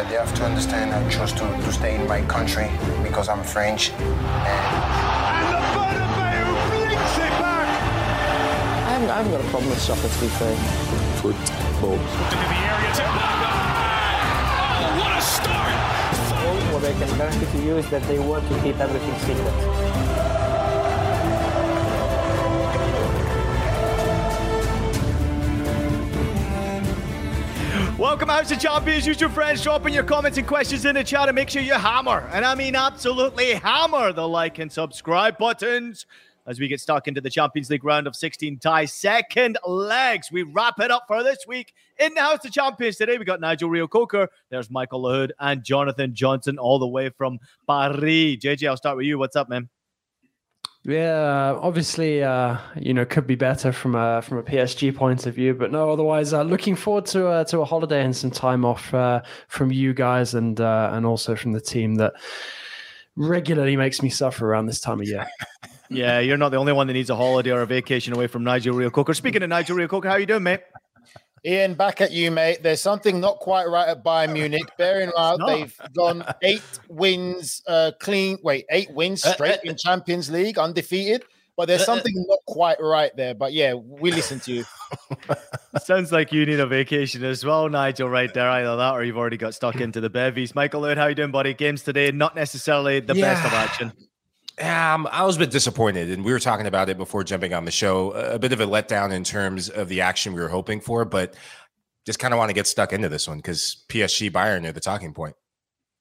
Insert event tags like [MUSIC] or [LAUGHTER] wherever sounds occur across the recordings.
Scorer. But they have to understand I chose to, to stay in my country because I'm French. And And the Bernabeu blinks it back. I haven't, I haven't got a problem with soccer, to be fair. football. The area to Oh, what a start! All what I can guarantee to you is that they want to keep everything secret. Welcome, House of Champions. Use your friends, dropping your comments and questions in the chat, and make sure you hammer, and I mean absolutely hammer, the like and subscribe buttons as we get stuck into the Champions League round of 16 ties. Second legs. We wrap it up for this week in the House of Champions. Today we got Nigel Reo-Coker. There's Michael Lahoud and Jonathan Johnson, all the way from Paris. JJ, I'll start with you. What's up, man? Yeah, obviously, uh, you know, could be better from a from a PSG point of view, but no. Otherwise, uh, looking forward to uh, to a holiday and some time off uh, from you guys and uh, and also from the team that regularly makes me suffer around this time of year. [LAUGHS] Yeah, you're not the only one that needs a holiday or a vacation away from Nigel Reo-Coker. Speaking of Nigel Reo-Coker, how are you doing, mate? Ian, back at you, mate. There's something not quite right at Bayern Munich. [LAUGHS] Bearing in mind they've gone [LAUGHS] eight wins, uh, clean. Wait, eight wins uh, straight uh, in Champions League, undefeated. But there's uh, something not quite right there. But yeah, we listen to you. [LAUGHS] Sounds like you need a vacation as well, Nigel, right there. Either that or you've already got stuck into the bevies. Michael Lahoud, how you doing, buddy? Games today, not necessarily the best of action. Um, I was a bit disappointed, and we were talking about it before jumping on the show. A bit of a letdown in terms of the action we were hoping for, but just kind of want to get stuck into this one because PSG Bayern are the talking point.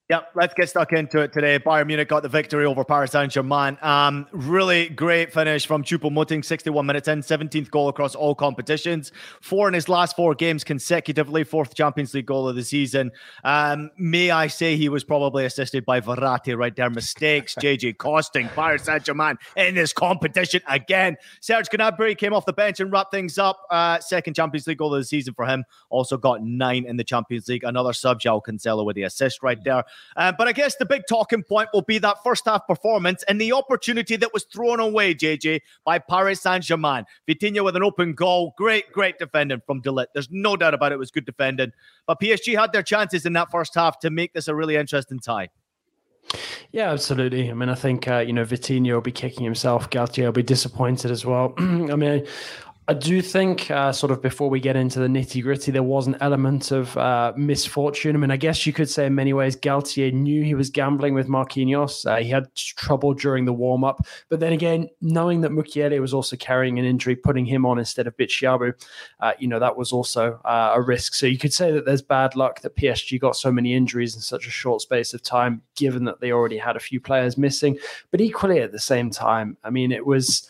Yep, let's get stuck into it today. Bayern Munich got the victory over Paris Saint Germain. Um, really great finish from Choupo-Moting, 61 minutes in, 17th goal across all competitions, four in his last four games consecutively, fourth Champions League goal of the season. Um, may I say he was probably assisted by Verratti right there. Mistakes, [LAUGHS] JJ costing Paris Saint Germain in this competition again. Serge Gnabry came off the bench and wrapped things up. Uh, second Champions League goal of the season for him. Also got nine in the Champions League. Another sub, João Cancelo with the assist right there. Uh, but I guess the big talking point will be that first half performance and the opportunity that was thrown away, JJ, by Paris Saint Germain. Vitinha with an open goal. Great, great defending from De Ligt. There's no doubt about it. It was good defending. But PSG had their chances in that first half to make this a really interesting tie. Yeah, absolutely. I mean, I think uh, you know Vitinho will be kicking himself. Galtier will be disappointed as well. [CLEARS THROAT] I mean, I do think, uh, sort of before we get into the nitty gritty, there was an element of uh, misfortune. I mean, I guess you could say in many ways Galtier knew he was gambling with Marquinhos. Uh, he had trouble during the warm up. But then again, knowing that Mukiele was also carrying an injury, putting him on instead of Bitshiabu, uh, you know, that was also uh, a risk. So you could say that there's bad luck that PSG got so many injuries in such a short space of time, given that they already had a few players missing. But equally at the same time, I mean, it was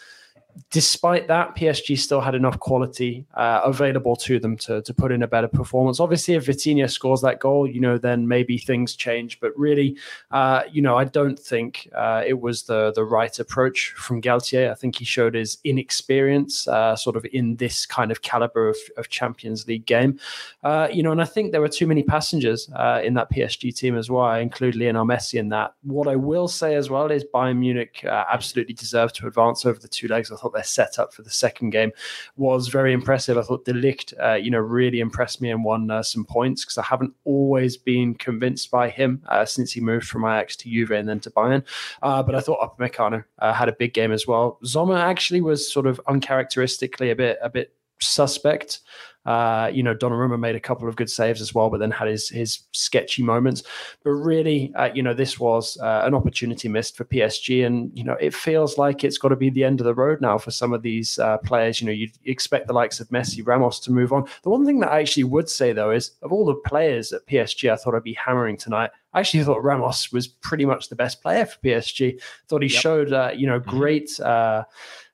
despite that, PSG still had enough quality uh, available to them to, to put in a better performance. Obviously, if Vitinha scores that goal, you know, then maybe things change. But really, uh, you know, I don't think uh, it was the the right approach from Galtier. I think he showed his inexperience, uh, sort of in this kind of caliber of, of Champions League game. Uh, you know, and I think there were too many passengers uh, in that PSG team as well. I include Lionel Messi in that. What I will say as well is Bayern Munich absolutely deserved to advance over the two legs. I thought their setup for the second game was very impressive. I thought De Ligt, uh, you know, really impressed me and won uh, some points because I haven't always been convinced by him uh, since he moved from Ajax to Juve and then to Bayern. Uh, but I thought Upamecano uh, had a big game as well. Sommer actually was sort of uncharacteristically a bit a bit suspect. Uh, you know, Donnarumma made a couple of good saves as well, but then had his his sketchy moments. But really, uh, you know, this was uh, an opportunity missed for PSG, and you know, it feels like it's got to be the end of the road now for some of these uh, players. You know, you expect the likes of Messi, Ramos to move on. The one thing that I actually would say though is, of all the players at PSG, I thought I'd be hammering tonight. I actually thought Ramos was pretty much the best player for PSG. Thought he yep. showed, uh, you know, mm-hmm. great.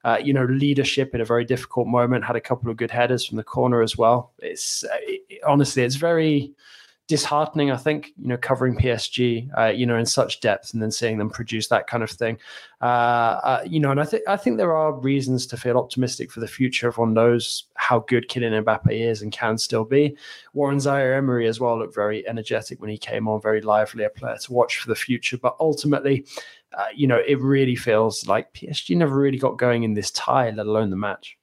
Uh, uh, you know, leadership in a very difficult moment. Had a couple of good headers from the corner as well. It's uh, it, honestly, it's very disheartening. I think you know, covering PSG, uh, you know, in such depth, and then seeing them produce that kind of thing. Uh, uh, you know, and I think I think there are reasons to feel optimistic for the future. Everyone knows how good Kylian Mbappe is and can still be. Warren Zaire Emery as well looked very energetic when he came on, very lively, a player to watch for the future. But ultimately, uh, you know, it really feels like PSG never really got going in this tie, let alone the match.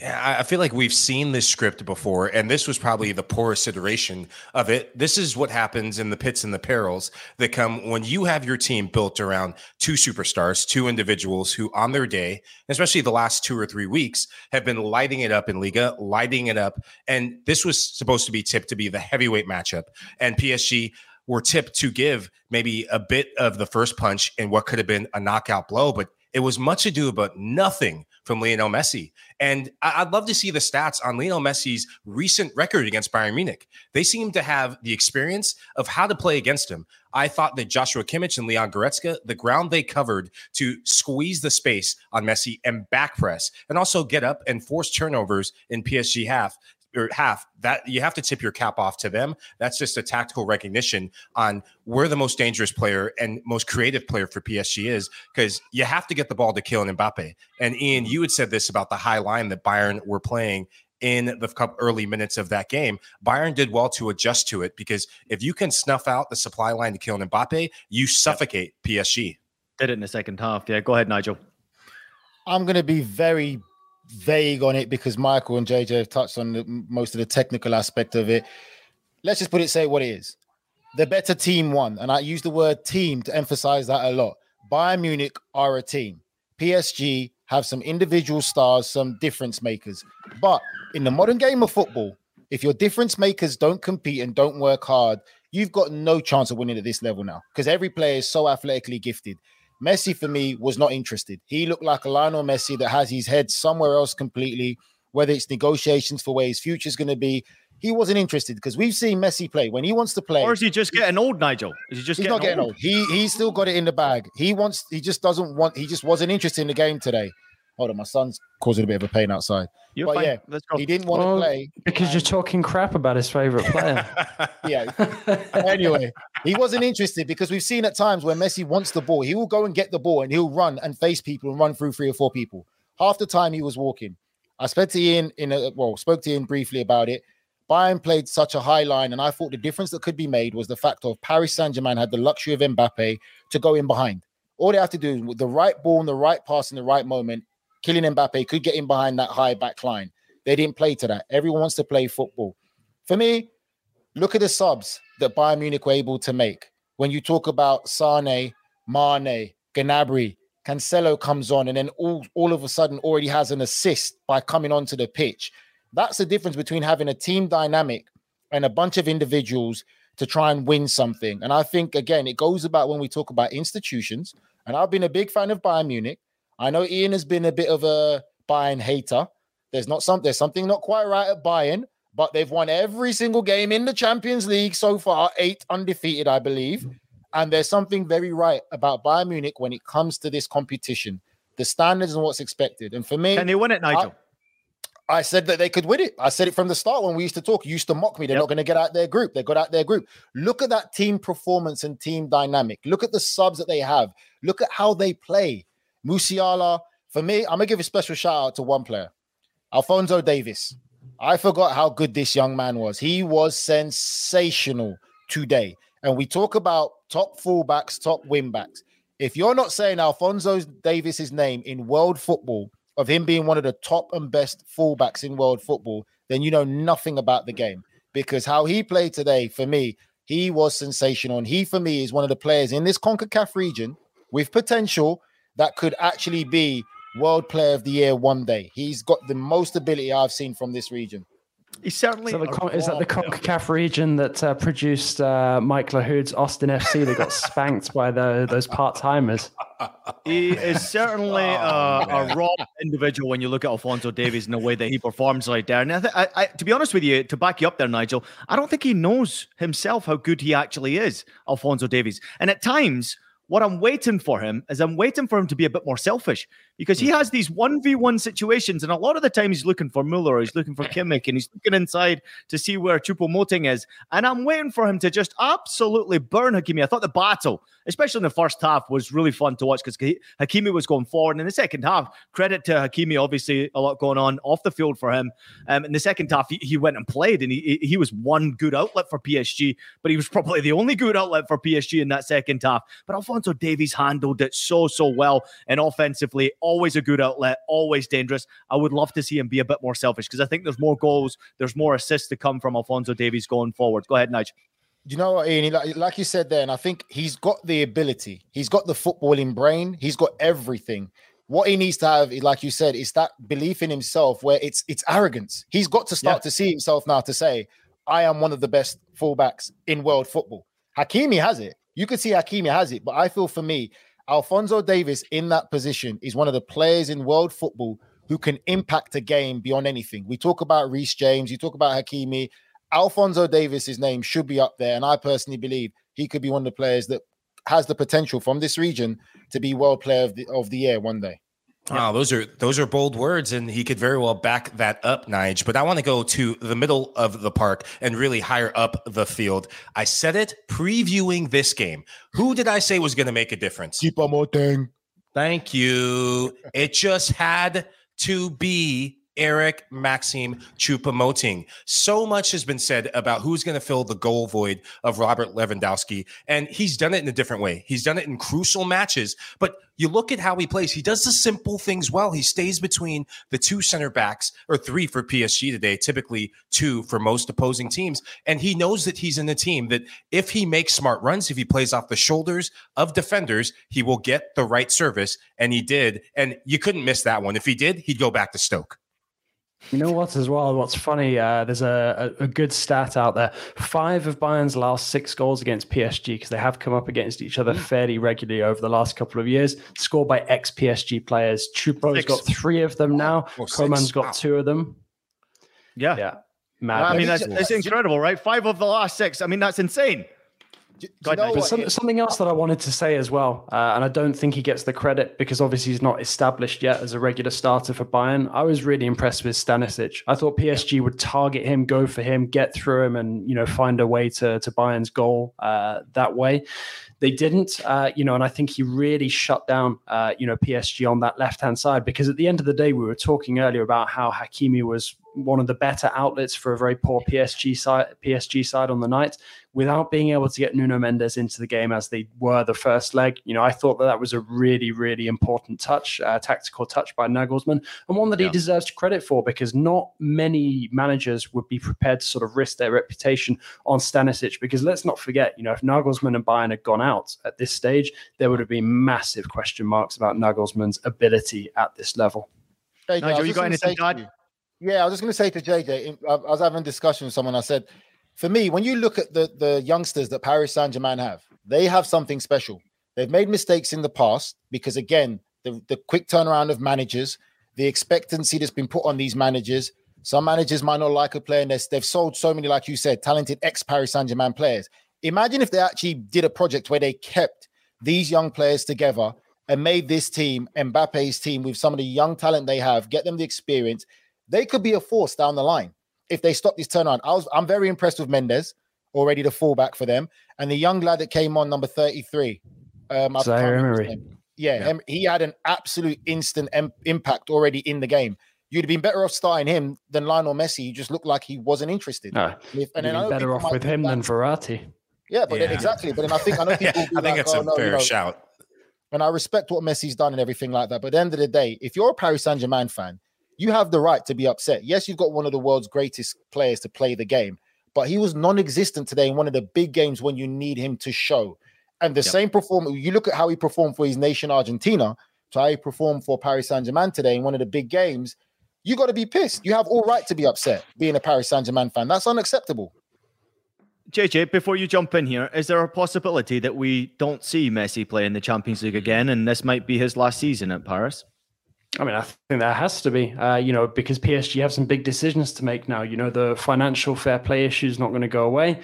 Yeah, I feel like we've seen this script before, and this was probably the poorest iteration of it. This is what happens in the pits and the perils that come when you have your team built around two superstars, two individuals who, on their day, especially the last two or three weeks, have been lighting it up in Liga, lighting it up. And this was supposed to be tipped to be the heavyweight matchup. And PSG were tipped to give maybe a bit of the first punch in what could have been a knockout blow, but it was much ado about nothing from Lionel Messi. And I'd love to see the stats on Lionel Messi's recent record against Bayern Munich. They seem to have the experience of how to play against him. I thought that Joshua Kimmich and Leon Goretzka, the ground they covered to squeeze the space on Messi and back press, and also get up and force turnovers in PSG half, or half that you have to tip your cap off to them. That's just a tactical recognition on where the most dangerous player and most creative player for PSG is because you have to get the ball to Kylian Mbappe. And Ian, you had said this about the high line that Bayern were playing in the early minutes of that game. Bayern did well to adjust to it because if you can snuff out the supply line to Kylian Mbappe, you suffocate PSG. Did it in the second half. Yeah, go ahead, Nigel. I'm going to be very vague on it because Michael and JJ have touched on the, most of the technical aspect of it. Let's just put it, say what it is. The better team won. And I use the word team to emphasize that a lot. Bayern Munich are a team. PSG have some individual stars, some difference makers. But in the modern game of football, if your difference makers don't compete and don't work hard, you've got no chance of winning at this level now because every player is so athletically gifted. Messi for me was not interested. He looked like a Lionel Messi that has his head somewhere else completely, whether it's negotiations for where his future is going to be. He wasn't interested because we've seen Messi play when he wants to play. Or is he just getting old, Nigel? Is he just he's getting not getting old? old? He he's still got it in the bag. He wants. He just doesn't want. He just wasn't interested in the game today. Hold on, my son's causing a bit of a pain outside. You're but fine. yeah, Let's go. he didn't want well, to play because and... you're talking crap about his favorite player. [LAUGHS] yeah. [LAUGHS] anyway, he wasn't interested because we've seen at times where Messi wants the ball, he will go and get the ball and he'll run and face people and run through three or four people. Half the time he was walking. I spoke to Ian in a well, spoke to Ian briefly about it. Bayern played such a high line, and I thought the difference that could be made was the fact of Paris Saint Germain had the luxury of Mbappe to go in behind. All they have to do is with the right ball and the right pass in the right moment, Kylian Mbappe could get in behind that high back line. They didn't play to that. Everyone wants to play football. For me, look at the subs that Bayern Munich were able to make. When you talk about Sane, Mane, Gnabry, Cancelo comes on and then all, all of a sudden already has an assist by coming onto the pitch. That's the difference between having a team dynamic and a bunch of individuals to try and win something. And I think, again, it goes about when we talk about institutions. And I've been a big fan of Bayern Munich. I know Ian has been a bit of a Bayern hater. There's not some there's something not quite right at Bayern, but they've won every single game in the Champions League so far, eight undefeated, I believe. And there's something very right about Bayern Munich when it comes to this competition, the standards and what's expected. And for me, can they win it, Nigel? I, I said that they could win it. I said it from the start when we used to talk. You used to mock me. They're yep. not going to get out their group. They got out their group. Look at that team performance and team dynamic. Look at the subs that they have. Look at how they play. Musiala. For me, I'm gonna give a special shout out to one player, Alphonso Davies. I forgot how good this young man was. He was sensational today. And we talk about top fullbacks, top wingbacks. If you're not saying Alphonso Davies's name in world football of him being one of the top and best fullbacks in world football, then you know nothing about the game. Because how he played today, for me, he was sensational. And he, for me, is one of the players in this CONCACAF region with potential that could actually be World Player of the Year one day. He's got the most ability I've seen from this region. He's certainly. So the con- is that the CONCACAF region that uh, produced uh, Mike Lahoud's Austin FC that got [LAUGHS] spanked by the, those part timers? He is certainly [LAUGHS] oh, a, a, raw individual when you look at Alphonso Davies in the way that he performs right there. And I, th- I, I, to be honest with you, to back you up there, Nigel, I don't think he knows himself how good he actually is, Alphonso Davies. And at times, what I'm waiting for him is I'm waiting for him to be a bit more selfish because he hmm. has these 1v1 situations. And a lot of the time he's looking for Muller, he's looking for Kimmich, and he's looking inside to see where Choupo-Moting is. And I'm waiting for him to just absolutely burn Hakimi. I thought the battle, especially in the first half, was really fun to watch because Hakimi was going forward. And in the second half, credit to Hakimi, obviously a lot going on off the field for him. Um, in the second half, he, he went and played, and he, he was one good outlet for PSG, but he was [LAUGHS] probably the only good outlet for PSG in that second half. But Alphonso Davies handled it so, so well and offensively always a good outlet, always dangerous. I would love to see him be a bit more selfish because I think there's more goals, there's more assists to come from Alphonso Davies going forward. Go ahead, Nigel. You know what, Ian? Like, like you said there, and I think he's got the ability. He's got the footballing brain. He's got everything. What he needs to have, like you said, is that belief in himself where it's it's arrogance. He's got to start yeah. to see himself now to say, I am one of the best fullbacks in world football. Hakimi has it. You could see Hakimi has it, but I feel for me, Alphonso Davies in that position is one of the players in world football who can impact a game beyond anything. We talk about Reece James, you talk about Hakimi. Alphonso Davies's name should be up there, and I personally believe he could be one of the players that has the potential from this region to be world player of the of the year one day. Wow, those are those are bold words, and he could very well back that up, Nige. But I want to go to the middle of the park and really higher up the field. I said it previewing this game. Who did I say was going to make a difference? Choupo-Moting. Thank you. It just had to be Eric Maxim Choupo-Moting. So much has been said about who's going to fill the goal void of Robert Lewandowski, and he's done it in a different way. He's done it in crucial matches, but you look at how he plays. He does the simple things well. He stays between the two center backs, or three for PSG today, typically two for most opposing teams. And he knows that he's in a team that if he makes smart runs, if he plays off the shoulders of defenders, he will get the right service. And he did. And you couldn't miss that one. If he did, he'd go back to Stoke. You know what, as well? What's funny? Uh, there's a, a, a, good stat out there. Five of Bayern's last six goals against PSG, because they have come up against each other hmm. fairly regularly over the last couple of years, scored by ex PSG players. Choupo's got three of them now. Coman's got wow. two of them. Yeah. Yeah. Mad. I mean, that's, that's incredible, right? Five of the last six. I mean, that's insane. But some, something else that I wanted to say as well, uh, and I don't think he gets the credit because obviously he's not established yet as a regular starter for Bayern. I was really impressed with Stanisic. I thought PSG would target him, go for him, get through him, and you know find a way to to Bayern's goal uh, that way. They didn't, uh, you know, and I think he really shut down, uh, you know, PSG on that left hand side because at the end of the day, we were talking earlier about how Hakimi was one of the better outlets for a very poor PSG side, PSG side on the night without being able to get Nuno Mendes into the game as they were the first leg. You know, I thought that that was a really, really important touch, uh, tactical touch by Nagelsmann, and one that yeah. he deserves credit for because not many managers would be prepared to sort of risk their reputation on Stanisic. Because let's not forget, you know, if Nagelsmann and Bayern had gone out at this stage, there would have been massive question marks about Nagelsmann's ability at this level. Hey, Nigel, you got anything to add? Yeah, I was just going to say to JJ, I was having a discussion with someone. I said, for me, when you look at the the youngsters that Paris Saint Germain have, they have something special. They've made mistakes in the past because, again, the, the quick turnaround of managers, the expectancy that's been put on these managers. Some managers might not like a player, and they've sold so many, like you said, talented ex Paris Saint Germain players. Imagine if they actually did a project where they kept these young players together and made this team, Mbappe's team, with some of the young talent they have, get them the experience, they could be a force down the line if they stop this turnaround. I was I'm very impressed with Mendes, already the fullback for them, and the young lad that came on number 33. Um, Zaire Yeah, yeah. he had an absolute instant em- impact already in the game. You'd have been better off starting him than Lionel Messi. He just looked like he wasn't interested. No, if, and then better off with him than Verratti. Yeah, but yeah. Then, exactly. But then I think I know [LAUGHS] people. yeah, I think like, it's oh, a no, fair you know, shout. And I respect what Messi's done and everything like that. But at the end of the day, if you're a Paris Saint Germain fan, you have the right to be upset. Yes, you've got one of the world's greatest players to play the game, but he was non existent today in one of the big games when you need him to show. And the yep. same performance, you look at how he performed for his nation, Argentina, to how he performed for Paris Saint Germain today in one of the big games. You got to be pissed. You have all right to be upset being a Paris Saint Germain fan. That's unacceptable. JJ, before you jump in here, is there a possibility that we don't see Messi play in the Champions League again and this might be his last season at Paris? I mean, I think that has to be, uh, you know, because PSG have some big decisions to make now. You know, the financial fair play issue is not going to go away.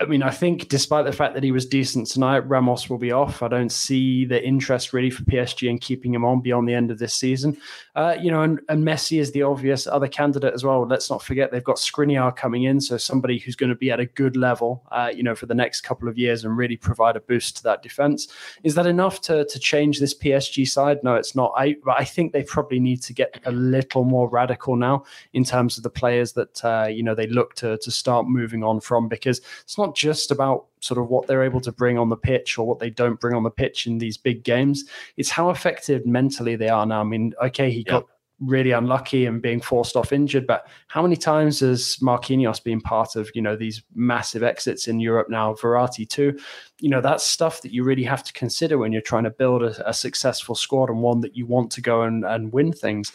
I mean, I think despite the fact that he was decent tonight, Ramos will be off. I don't see the interest really for PSG in keeping him on beyond the end of this season. Uh, you know, and, and Messi is the obvious other candidate as well. Let's not forget they've got Skriniar coming in, so somebody who's going to be at a good level, uh, you know, for the next couple of years and really provide a boost to that defense. Is that enough to to change this PSG side? No, it's not. I but I think they probably need to get a little more radical now in terms of the players that uh, you know they look to to start moving on from because it's not just about sort of what they're able to bring on the pitch or what they don't bring on the pitch in these big games. It's how effective mentally they are now. I mean, okay, he got really unlucky and being forced off injured, but how many times has Marquinhos been part of, you know, these massive exits in Europe now, Verratti too? You know, that's stuff that you really have to consider when you're trying to build a, a successful squad and one that you want to go and, and win things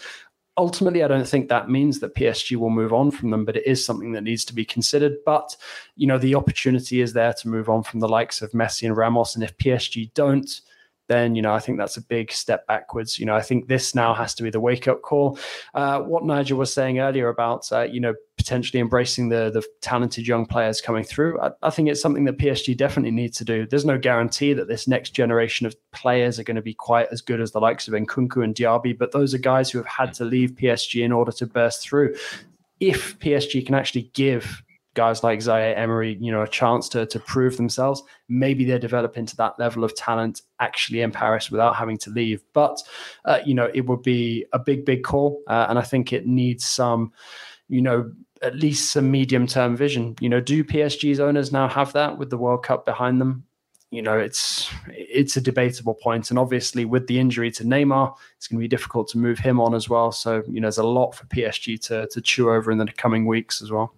ultimately, I don't think that means that PSG will move on from them, but it is something that needs to be considered. But, you know, the opportunity is there to move on from the likes of Messi and Ramos. And if PSG don't, then you know I think that's a big step backwards. You know, I think this now has to be the wake up call. Uh, what Nigel was saying earlier about uh, you know potentially embracing the the talented young players coming through, I, I, think it's something that PSG definitely needs to do. There's no guarantee that this next generation of players are going to be quite as good as the likes of Nkunku and Diaby, but those are guys who have had to leave PSG in order to burst through. If PSG can actually give guys like Zaire Emery, you know, a chance to to prove themselves. Maybe they develop into that level of talent actually in Paris without having to leave. But uh, you know, it would be a big, big call, uh, and I think it needs some, you know, at least some medium term vision. You know, do PSG's owners now have that with the World Cup behind them? You know, it's it's a debatable point, and obviously with the injury to Neymar, it's going to be difficult to move him on as well. So you know, there's a lot for PSG to to chew over in the coming weeks as well.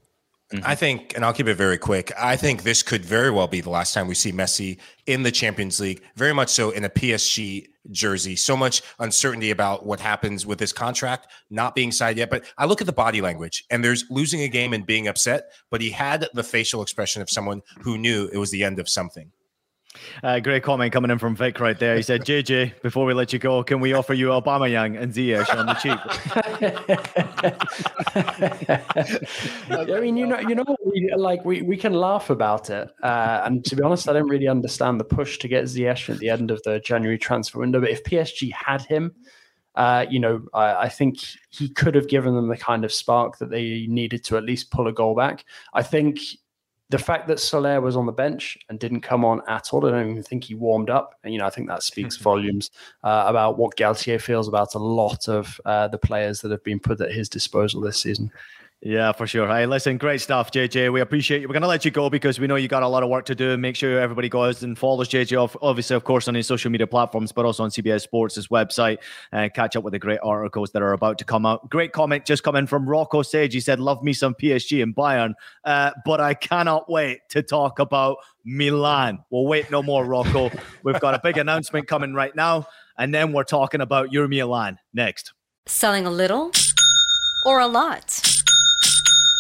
Mm-hmm. I think, and I'll keep it very quick. I think this could very well be the last time we see Messi in the Champions League, very much so in a PSG jersey. So much uncertainty about what happens with this contract not being signed yet. But I look at the body language, and there's losing a game and being upset, but he had the facial expression of someone who knew it was the end of something. Uh, great comment coming in from Vic right there. He said, JJ, before we let you go, can we offer you Aubameyang and Ziyech on the cheap? [LAUGHS] I mean, you know, you know, we, like we, we can laugh about it. Uh, and to be honest, I don't really understand the push to get Ziyech at the end of the January transfer window. But if PSG had him, uh, you know, I, I, think he could have given them the kind of spark that they needed to at least pull a goal back. I think the fact that Soler was on the bench and didn't come on at all, I don't even think he warmed up. And, you know, I think that speaks volumes uh, about what Galtier feels about a lot of uh, the players that have been put at his disposal this season. Yeah, for sure. Hey, listen, great stuff, JJ. We appreciate you. We're going to let you go because we know you got a lot of work to do. Make sure everybody goes and follows JJ, off, obviously, of course, on his social media platforms, but also on CBS Sports' website. And catch up with the great articles that are about to come out. Great comment just coming from Rocco Sage. He said, Love me some PSG and Bayern, uh, but I cannot wait to talk about Milan. We'll wait no more, Rocco. [LAUGHS] We've got a big announcement coming right now, and then we're talking about your Milan next. Selling a little or a lot?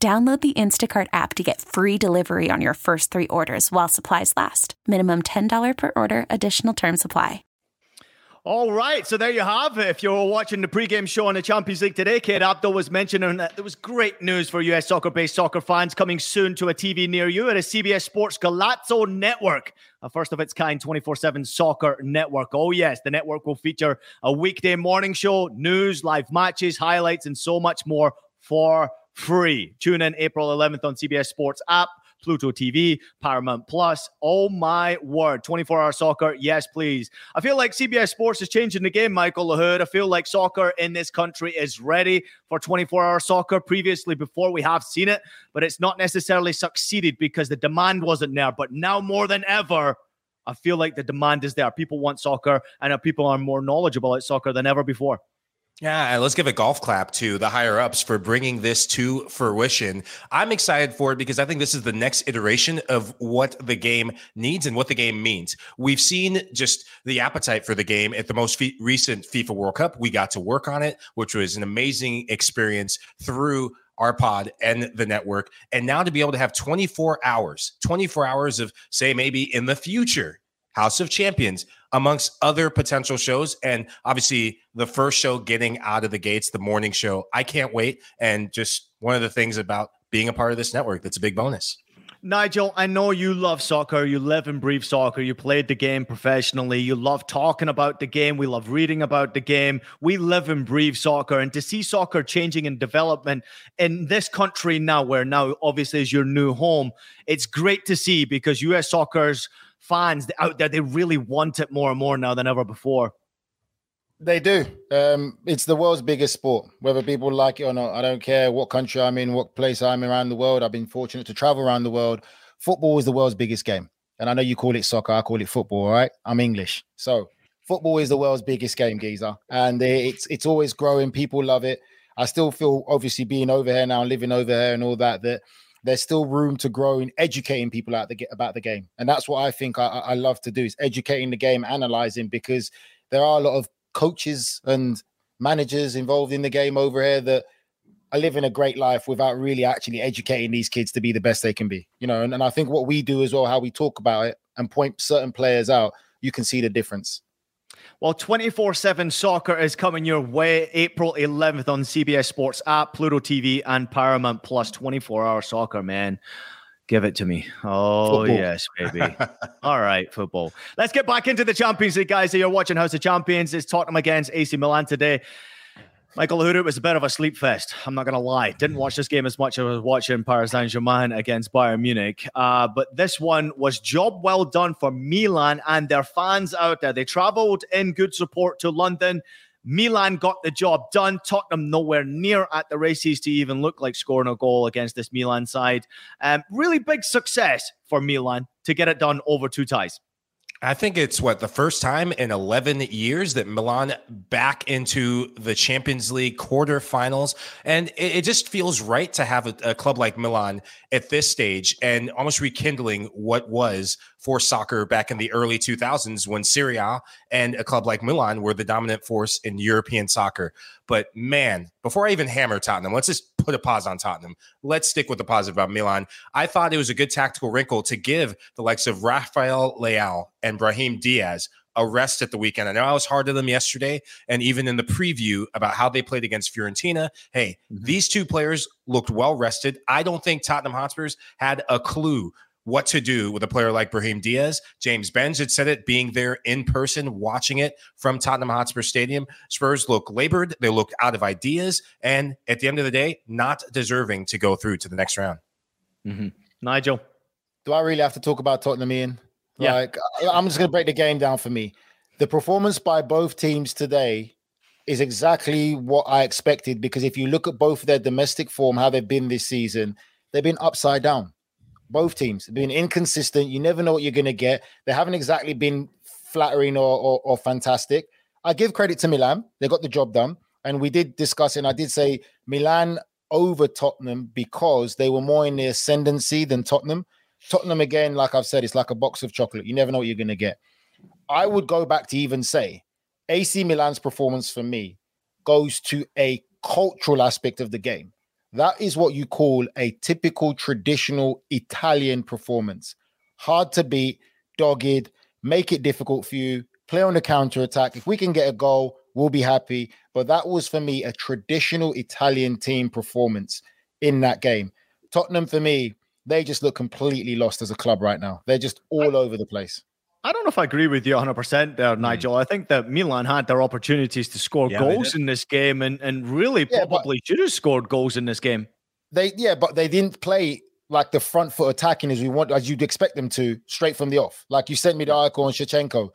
Download the Instacart app to get free delivery on your first three orders while supplies last. Minimum $10 per order, additional term supply. All right, so there you have it. If you're watching the pregame show on the Champions League today, Kate Abdo was mentioning that there was great news for US soccer based soccer fans coming soon to a TV near you at a CBS Sports Golazo network, a first of its kind 24 7 soccer network. Oh, yes, the network will feature a weekday morning show, news, live matches, highlights, and so much more for free. Tune in April 11th on CBS Sports app, Pluto TV, Paramount Plus. Oh my word, 24 hour soccer. Yes, please. I feel like CBS Sports is changing the game, Michael Lahoud. I feel like soccer in this country is ready for 24 hour soccer. Previously, before we have seen it, but it's not necessarily succeeded because the demand wasn't there. But now more than ever, I feel like the demand is there. People want soccer, and people are more knowledgeable at soccer than ever before. Yeah, and let's give a golf clap to the higher ups for bringing this to fruition. I'm excited for it because I think this is the next iteration of what the game needs and what the game means. We've seen just the appetite for the game at the most recent FIFA World Cup. We got to work on it, which was an amazing experience through our pod and the network. And now to be able to have 24 hours, 24 hours of, say, maybe in the future, House of Champions, amongst other potential shows. And obviously, the first show getting out of the gates, the morning show. I can't wait. And just one of the things about being a part of this network that's a big bonus. Nigel, I know you love soccer. You live and breathe soccer. You played the game professionally. You love talking about the game. We love reading about the game. We live and breathe soccer. And to see soccer changing and development in this country now, where now obviously is your new home, it's great to see because US soccer's fans out there, they really want it more and more now than ever before. They do. Um, it's the world's biggest sport, whether people like it or not. I don't care what country I'm in, what place I'm around the world. I've been fortunate to travel around the world. Football is the world's biggest game. And I know you call it soccer, I call it football, all right? I'm English. So football is the world's biggest game, geezer. And it's it's always growing. People love it. I still feel obviously being over here now, living over here and all that, that there's still room to grow in educating people out the, about the game. And that's what I think I, I love to do is educating the game, analyzing because there are a lot of coaches and managers involved in the game over here that are living a great life without really actually educating these kids to be the best they can be. You know, and, and I think what we do as well, how we talk about it and point certain players out, you can see the difference. Well, 24 7 soccer is coming your way April 11th on CBS Sports app, Pluto TV, and Paramount Plus. 24 hour soccer, man. Give it to me. Oh, football. yes, baby. [LAUGHS] All right, football. Let's get back into the Champions League, guys. So you're watching House of Champions. It's Tottenham against AC Milan today. Michael Lahoud, was a bit of a sleep fest. I'm not going to lie. Didn't watch this game as much as I was watching Paris Saint Germain against Bayern Munich. Uh, but this one was job well done for Milan and their fans out there. They traveled in good support to London. Milan got the job done. Tottenham nowhere near at the races to even look like scoring a goal against this Milan side. Um, really big success for Milan to get it done over two ties. I think it's what the first time in 11 years that Milan back into the Champions League quarterfinals. And it, it just feels right to have a, a, club like Milan at this stage and almost rekindling what was for soccer back in the early 2000s when Serie A and a club like Milan were the dominant force in European soccer. But man, before I even hammer Tottenham, let's just put a pause on Tottenham. Let's stick with the positive about Milan. I thought it was a good tactical wrinkle to give the likes of Rafael Leão and Brahim Diaz a rest at the weekend. I know I was hard to them yesterday, and even in the preview about how they played against Fiorentina. Hey, mm-hmm. these two players looked well rested. I don't think Tottenham Hotspurs had a clue what to do with a player like Brahim Diaz. James Benge had said it, being there in person, watching it from Tottenham Hotspur Stadium. Spurs look labored, they look out of ideas, and at the end of the day, not deserving to go through to the next round. Mm-hmm. Nigel. Do I really have to talk about Tottenham, Ian? Yeah. Like, I'm just going to break the game down for me. The performance by both teams today is exactly what I expected because if you look at both their domestic form, how they've been this season, they've been upside down. Both teams have been inconsistent. You never know what you're going to get. They haven't exactly been flattering or, or, or fantastic. I give credit to Milan. They got the job done. And we did discuss it. And I did say Milan over Tottenham because they were more in the ascendancy than Tottenham. Tottenham again, like I've said, it's like a box of chocolate. You never know what you're going to get. I would go back to even say AC Milan's performance for me goes to a cultural aspect of the game. That is what you call a typical traditional Italian performance. Hard to beat, dogged, make it difficult for you, play on the counter attack. If we can get a goal, we'll be happy. But that was for me a traditional Italian team performance in that game. Tottenham for me they just look completely lost as a club right now. They're just all over the place. I don't know if I agree with you 100% there, hmm. Nigel. Mm. I think that Milan had their opportunities to score yeah, goals in this game and, and really yeah, probably should have scored goals in this game. They yeah, but they didn't play like the front foot attacking as we want as you'd expect them to straight from the off. Like you sent me the Icon and Shevchenko.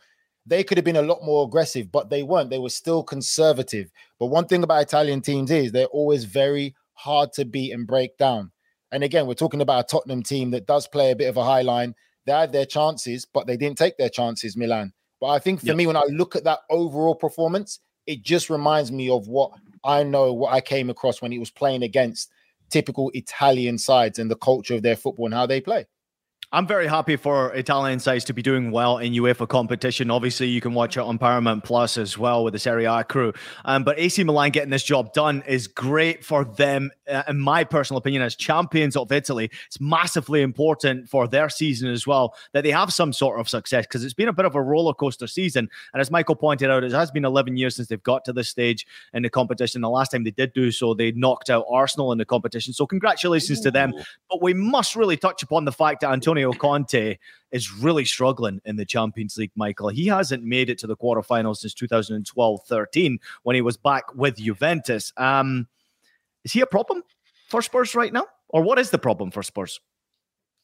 They could have been a lot more aggressive, but they weren't. They were still conservative. But one thing about Italian teams is they're always very hard to beat and break down. And again, we're talking about a Tottenham team that does play a bit of a high line. They had their chances, but they didn't take their chances, Milan. But I think for yep. me, when I look at that overall performance, it just reminds me of what I know, what I came across when he was playing against typical Italian sides and the culture of their football and how they play. I'm very happy for Italian sides to be doing well in UEFA competition. Obviously, you can watch it on Paramount Plus as well with the Serie A crew. Um, but AC Milan getting this job done is great for them, uh, in my personal opinion, as champions of Italy. It's massively important for their season as well that they have some sort of success because it's been a bit of a roller coaster season. And as Michael pointed out, it has been 11 years since they've got to this stage in the competition. The last time they did do so, they knocked out Arsenal in the competition. So, congratulations Ooh. to them. But we must really touch upon the fact that Antonio Antonio Conte is really struggling in the Champions League, Michael. He hasn't made it to the quarterfinals since 2012 13 when he was back with Juventus. Um, is he a problem for Spurs right now? Or what is the problem for Spurs?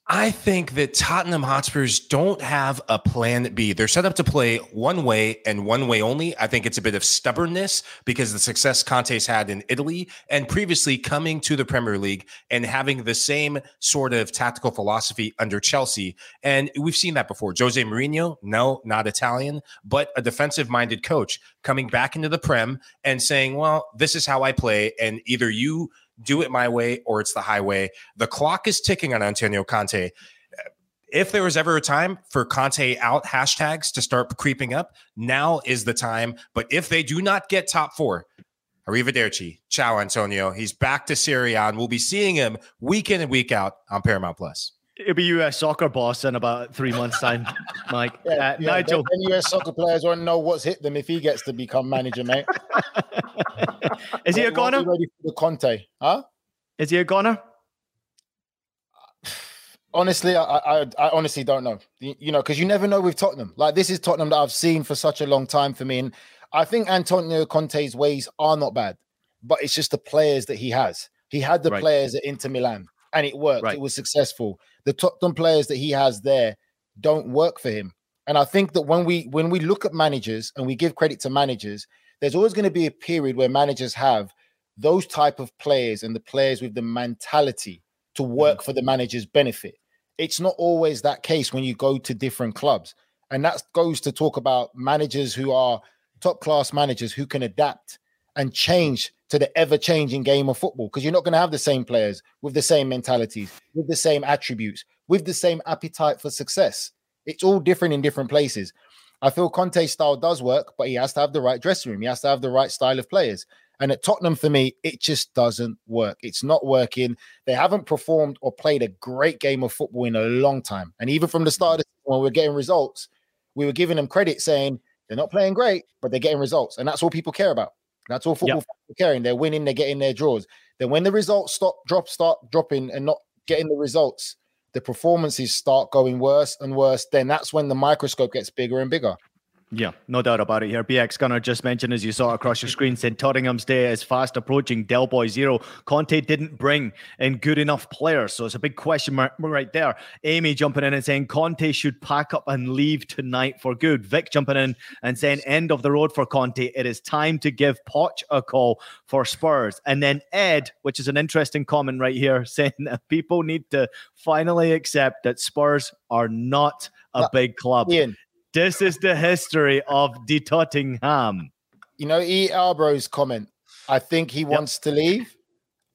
I think that Tottenham Hotspurs don't have a plan B. They're set up to play one way and one way only. I think it's a bit of stubbornness because the success Conte's had in Italy and previously coming to the Premier League and having the same sort of tactical philosophy under Chelsea. And we've seen that before. Jose Mourinho, no, not Italian, but a defensive minded coach coming back into the Prem and saying, well, this is how I play. And either you do it my way or it's the highway. The clock is ticking on Antonio Conte. If there was ever a time for Conte out hashtags to start creeping up, now is the time. But if they do not get top four, Arrivederci. Ciao, Antonio. He's back to Serie and we'll be seeing him week in and week out on Paramount Plus. It'll be US soccer boss in about three months' time, [LAUGHS] Mike. Yeah, uh, yeah, Nigel. US soccer players won't know what's hit them if he gets to become manager, mate. [LAUGHS] Is he a goner? Ready for the Conte, huh? Is he a goner? [SIGHS] Honestly, I, I, I honestly don't know. You, you know, because you never know with Tottenham. Like this is Tottenham that I've seen for such a long time for me, and I think Antonio Conte's ways are not bad, but it's just the players that he has. He had the right. players at Inter Milan, and it worked. Right. It was successful. The Tottenham players that he has there don't work for him. And I think that when we when we look at managers and we give credit to managers, there's always going to be a period where managers have those type of players and the players with the mentality to work mm. for the manager's benefit. It's not always that case when you go to different clubs. And that goes to talk about managers who are top class managers who can adapt and change to the ever changing game of football because you're not going to have the same players with the same mentalities, with the same attributes, with the same appetite for success. It's all different in different places. I feel Conte's style does work, but he has to have the right dressing room. He has to have the right style of players. And at Tottenham, for me, it just doesn't work. It's not working. They haven't performed or played a great game of football in a long time. And even from the start the season, when we we're getting results, we were giving them credit saying they're not playing great, but they're getting results. And that's all people care about. That's all football yep. caring. They're winning, they're getting their draws. Then when the results stop, drop, start dropping and not getting the results, the performances start going worse and worse. Then that's when the microscope gets bigger and bigger. Yeah, no doubt about it here. BX Gunner just mentioned, as you saw across your screen, said Tottenham's day is fast approaching. Del Boy Zero. Conte didn't bring in good enough players. So it's a big question mark right there. Amy jumping in and saying Conte should pack up and leave tonight for good. Vic jumping in and saying, end of the road for Conte. It is time to give Poch a call for Spurs. And then Ed, which is an interesting comment right here, [LAUGHS] saying that people need to finally accept that Spurs are not a big club. Ian, this is the history of the Tottenham. You know, E. Albro's comment. I think he yep. wants to leave.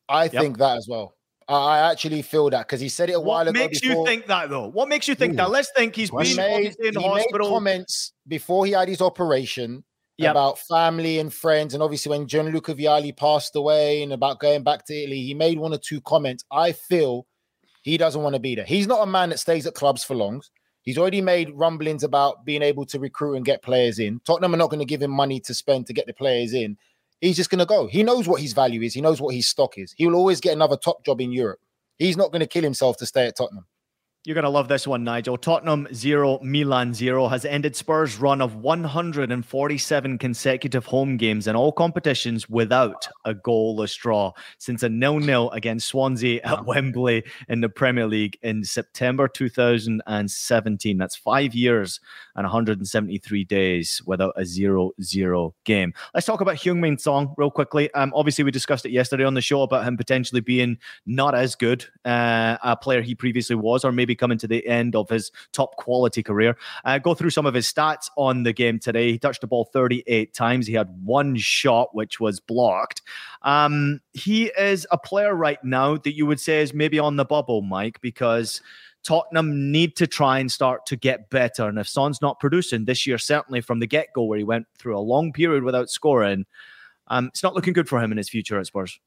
I yep. think that as well. I actually feel that because he said it a while what ago. What makes before. you think that though? What makes you think Ooh. that? Let's think he's been he made, in he hospital. Made comments before he had his operation yep. about family and friends, and obviously when Gianluca Vialli passed away, and about going back to Italy, he made one or two comments. I feel he doesn't want to be there. He's not a man that stays at clubs for long. He's already made rumblings about being able to recruit and get players in. Tottenham are not going to give him money to spend to get the players in. He's just going to go. He knows what his value is. He knows what his stock is. He will always get another top job in Europe. He's not going to kill himself to stay at Tottenham. You're going to love this one, Nigel. Tottenham 0, Milan 0 has ended Spurs' run of 147 consecutive home games in all competitions without a goalless draw since a nil-nil against Swansea at Wembley in the Premier League in September 2017. That's five years and 173 days without a 0-0 game. Let's talk about Heung-min Son real quickly. Um, obviously, we discussed it yesterday on the show about him potentially being not as good uh, a player he previously was, or maybe coming to the end of his top quality career. Uh, go through some of his stats on the game today. He touched the ball 38 times. He had one shot, which was blocked. Um, he is a player right now that you would say is maybe on the bubble, Mike, because. Tottenham need to try and start to get better. And if Son's not producing this year, certainly from the get go, where he went through a long period without scoring, um, it's not looking good for him in his future at Spurs.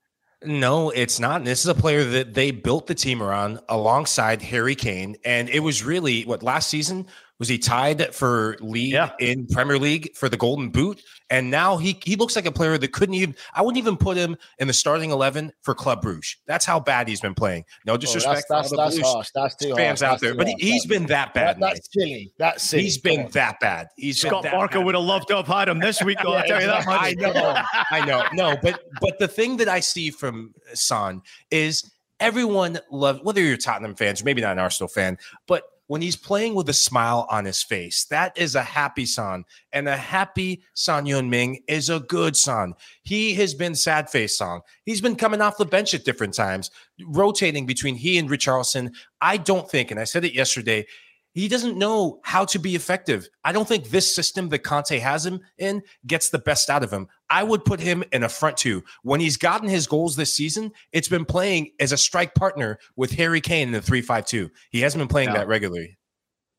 No, it's not. This is a player that they built the team around alongside Harry Kane. And it was really what last season was he tied for lead yeah. in Premier League for the Golden Boot? And now he he looks like a player that couldn't even. I wouldn't even put him in the starting eleven for Club Bruges. That's how bad he's been playing. No disrespect oh, that's, that's, that's harsh. That's too fans harsh. out there, but he, has been that bad. That, that's silly. That's silly. He's been that bad. He's Scott Parker would have loved to have had him this week. Though yeah, I'll tell you that much. I know. I know. No, but but the thing that I see from Son is everyone loves whether you're Tottenham fans, maybe not an Arsenal fan, but when he's playing with a smile on his face. That is a happy Son. And a happy Son Heung-min is a good Son. He has been sad face Son. He's been coming off the bench at different times, rotating between he and Richarlison. I don't think, and I said it yesterday, he doesn't know how to be effective. I don't think this system that Conte has him in gets the best out of him. I would put him in a front two. When he's gotten his goals this season, it's been playing as a strike partner with Harry Kane in the 3 5 2. He hasn't been playing that regularly.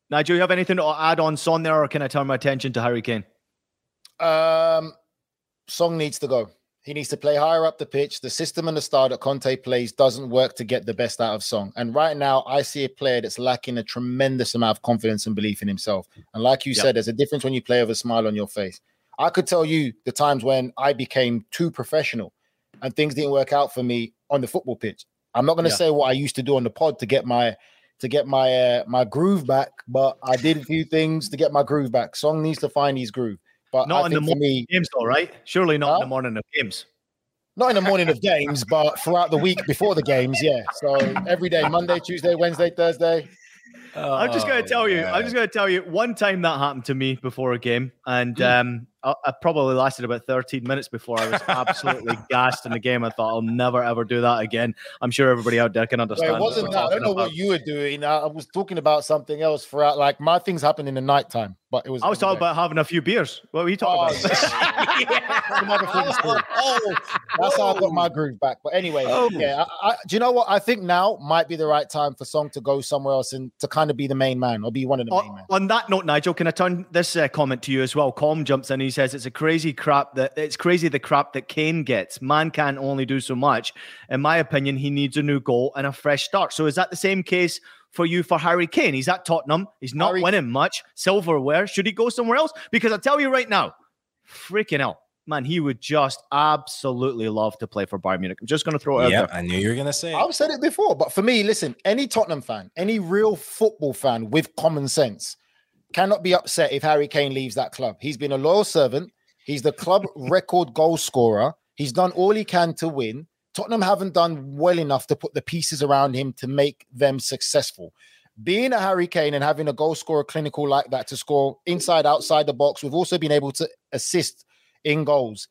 Now, do you have anything to add on Son there, or can I turn my attention to Harry Kane? Um, Son needs to go. He needs to play higher up the pitch. The system and the style that Conte plays doesn't work to get the best out of Son. And right now, I see a player that's lacking a tremendous amount of confidence and belief in himself. And like you yep. said, there's a difference when you play with a smile on your face. I could tell you the times when I became too professional and things didn't work out for me on the football pitch. I'm not going to yeah. say what I used to do on the pod to get my to get my uh, my groove back, but I did a few things to get my groove back. Son needs to find his groove. But not I in the morning me, games, though, right? Surely not huh? in the morning of games. Not in the morning of games, but throughout the week before the games, yeah. So every day, Monday, Tuesday, Wednesday, Thursday. Oh, I'm just going to tell you. I'm just going to tell you. One time that happened to me before a game, and hmm. um, I, I, probably lasted about 13 minutes before I was absolutely [LAUGHS] gassed in the game. I thought I'll never ever do that again. I'm sure everybody out there can understand. Wait, it wasn't that? I don't know about. what you were doing. I was talking about something else. Throughout, like my things happen in the nighttime. But it was. I was talking about having a few beers. What were you talking Oh, about? Some other things oh, That's how I got my groove back. But anyway, Oh. yeah. I, I, do you know what? I think now might be the right time for Son to go somewhere else and to kind of be the main man or be one of the main On, men. on that note, Nigel, can I turn this uh, comment to you as well? Com jumps in. He says it's a crazy crap that it's crazy the crap that Kane gets. Man can only do so much. In my opinion, he needs a new goal and a fresh start. So is that the same case for you for Harry Kane? He's at Tottenham. He's not Harry- winning much. Silverware. Should he go somewhere else? Because I tell you right now, freaking hell, man, he would just absolutely love to play for Bayern Munich. I'm just going to throw it out Yeah, there. I knew you were gonna say. it. I've said it before, but for me, listen, any Tottenham fan, any real football fan with common sense cannot be upset if Harry Kane leaves that club. He's been a loyal servant. He's the club [LAUGHS] record goal scorer. He's done all he can to win. Tottenham haven't done well enough to put the pieces around him to make them successful. Being a Harry Kane and having a goal scorer clinical like that to score inside, outside the box, we've also been able to assist in goals.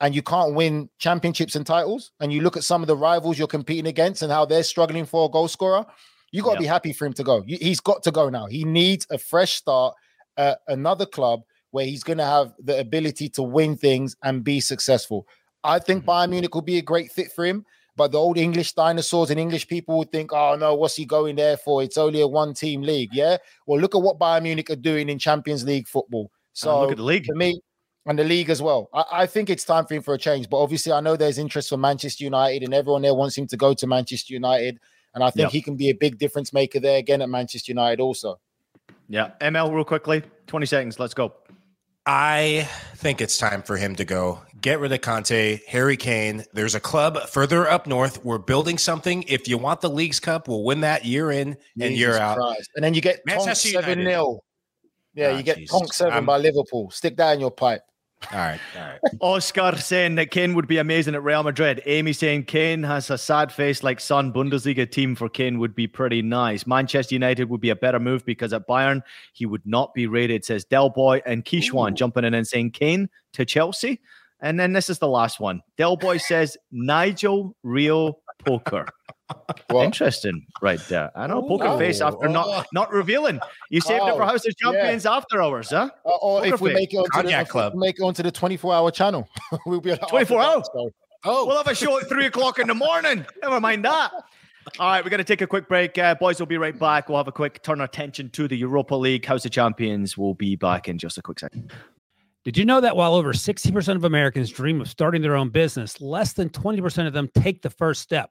And you can't win championships and titles. And you look at some of the rivals you're competing against and how they're struggling for a goal scorer. You got to Yeah. be happy for him to go. He's got to go now. He needs a fresh start at another club where he's going to have the ability to win things and be successful. I think mm-hmm. Bayern Munich will be a great fit for him. But the old English dinosaurs and English people would think, oh no, what's he going there for? It's only a one team league. Yeah. Well, look at what Bayern Munich are doing in Champions League football. So look at the league. For me, and the league as well. I, I think it's time for him for a change. But obviously, I know there's interest for Manchester United, and everyone there wants him to go to Manchester United. And I think Yep. he can be a big difference maker there again at Manchester United also. Yeah. ML, real quickly, 20 seconds. Let's go. I think it's time for him to go. Get rid of Conte, Harry Kane. There's a club further up north. We're building something. If you want the League's Cup, we'll win that year in and year Jesus out. Christ. And then you get Tonk Manchester 7 United. 0. Yeah, Ah, you get Jesus. Tonk 7 I'm- by Liverpool. Stick that in your pipe. All right, all right. Oscar saying that Kane would be amazing at Real Madrid. Amy saying Kane has a sad face like Son. Bundesliga team for Kane would be pretty nice. Manchester United would be a better move because at Bayern he would not be rated, says Del Boy and Kishwan jumping in and saying Kane to Chelsea. And then this is the last one. Del Boy says Nigel Rio Poker. What? Interesting, right there. I know poker Oh, face after oh. not not revealing. You saved it for Oh, House of yeah. Champions after hours, huh? Uh, or Poker if we face. make it onto the, Cognac if we Club. make it onto the 24 hour channel, [LAUGHS] we'll be on 24 hours? Oh, We'll have a show at three o'clock in the morning. [LAUGHS] Never mind that. All right, we're going to take a quick break. Uh, boys, we'll be right back. We'll have a quick turn our attention to the Europa League. House of Champions will be back in just a quick second. Did you know that while over 60% of Americans dream of starting their own business, less than 20% of them take the first step?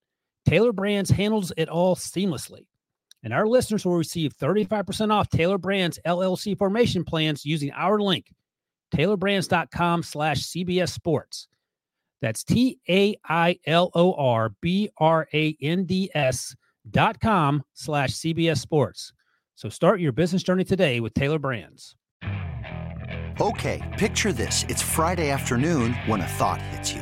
Tailor Brands handles it all seamlessly. And our listeners will receive 35% off Tailor Brands LLC formation plans using our link, tailorbrands.com slash CBS Sports. That's T A I L O R B R A N D S dot com slash CBS Sports. So start your business journey today with Tailor Brands. Okay, picture this. It's Friday afternoon when a thought hits you.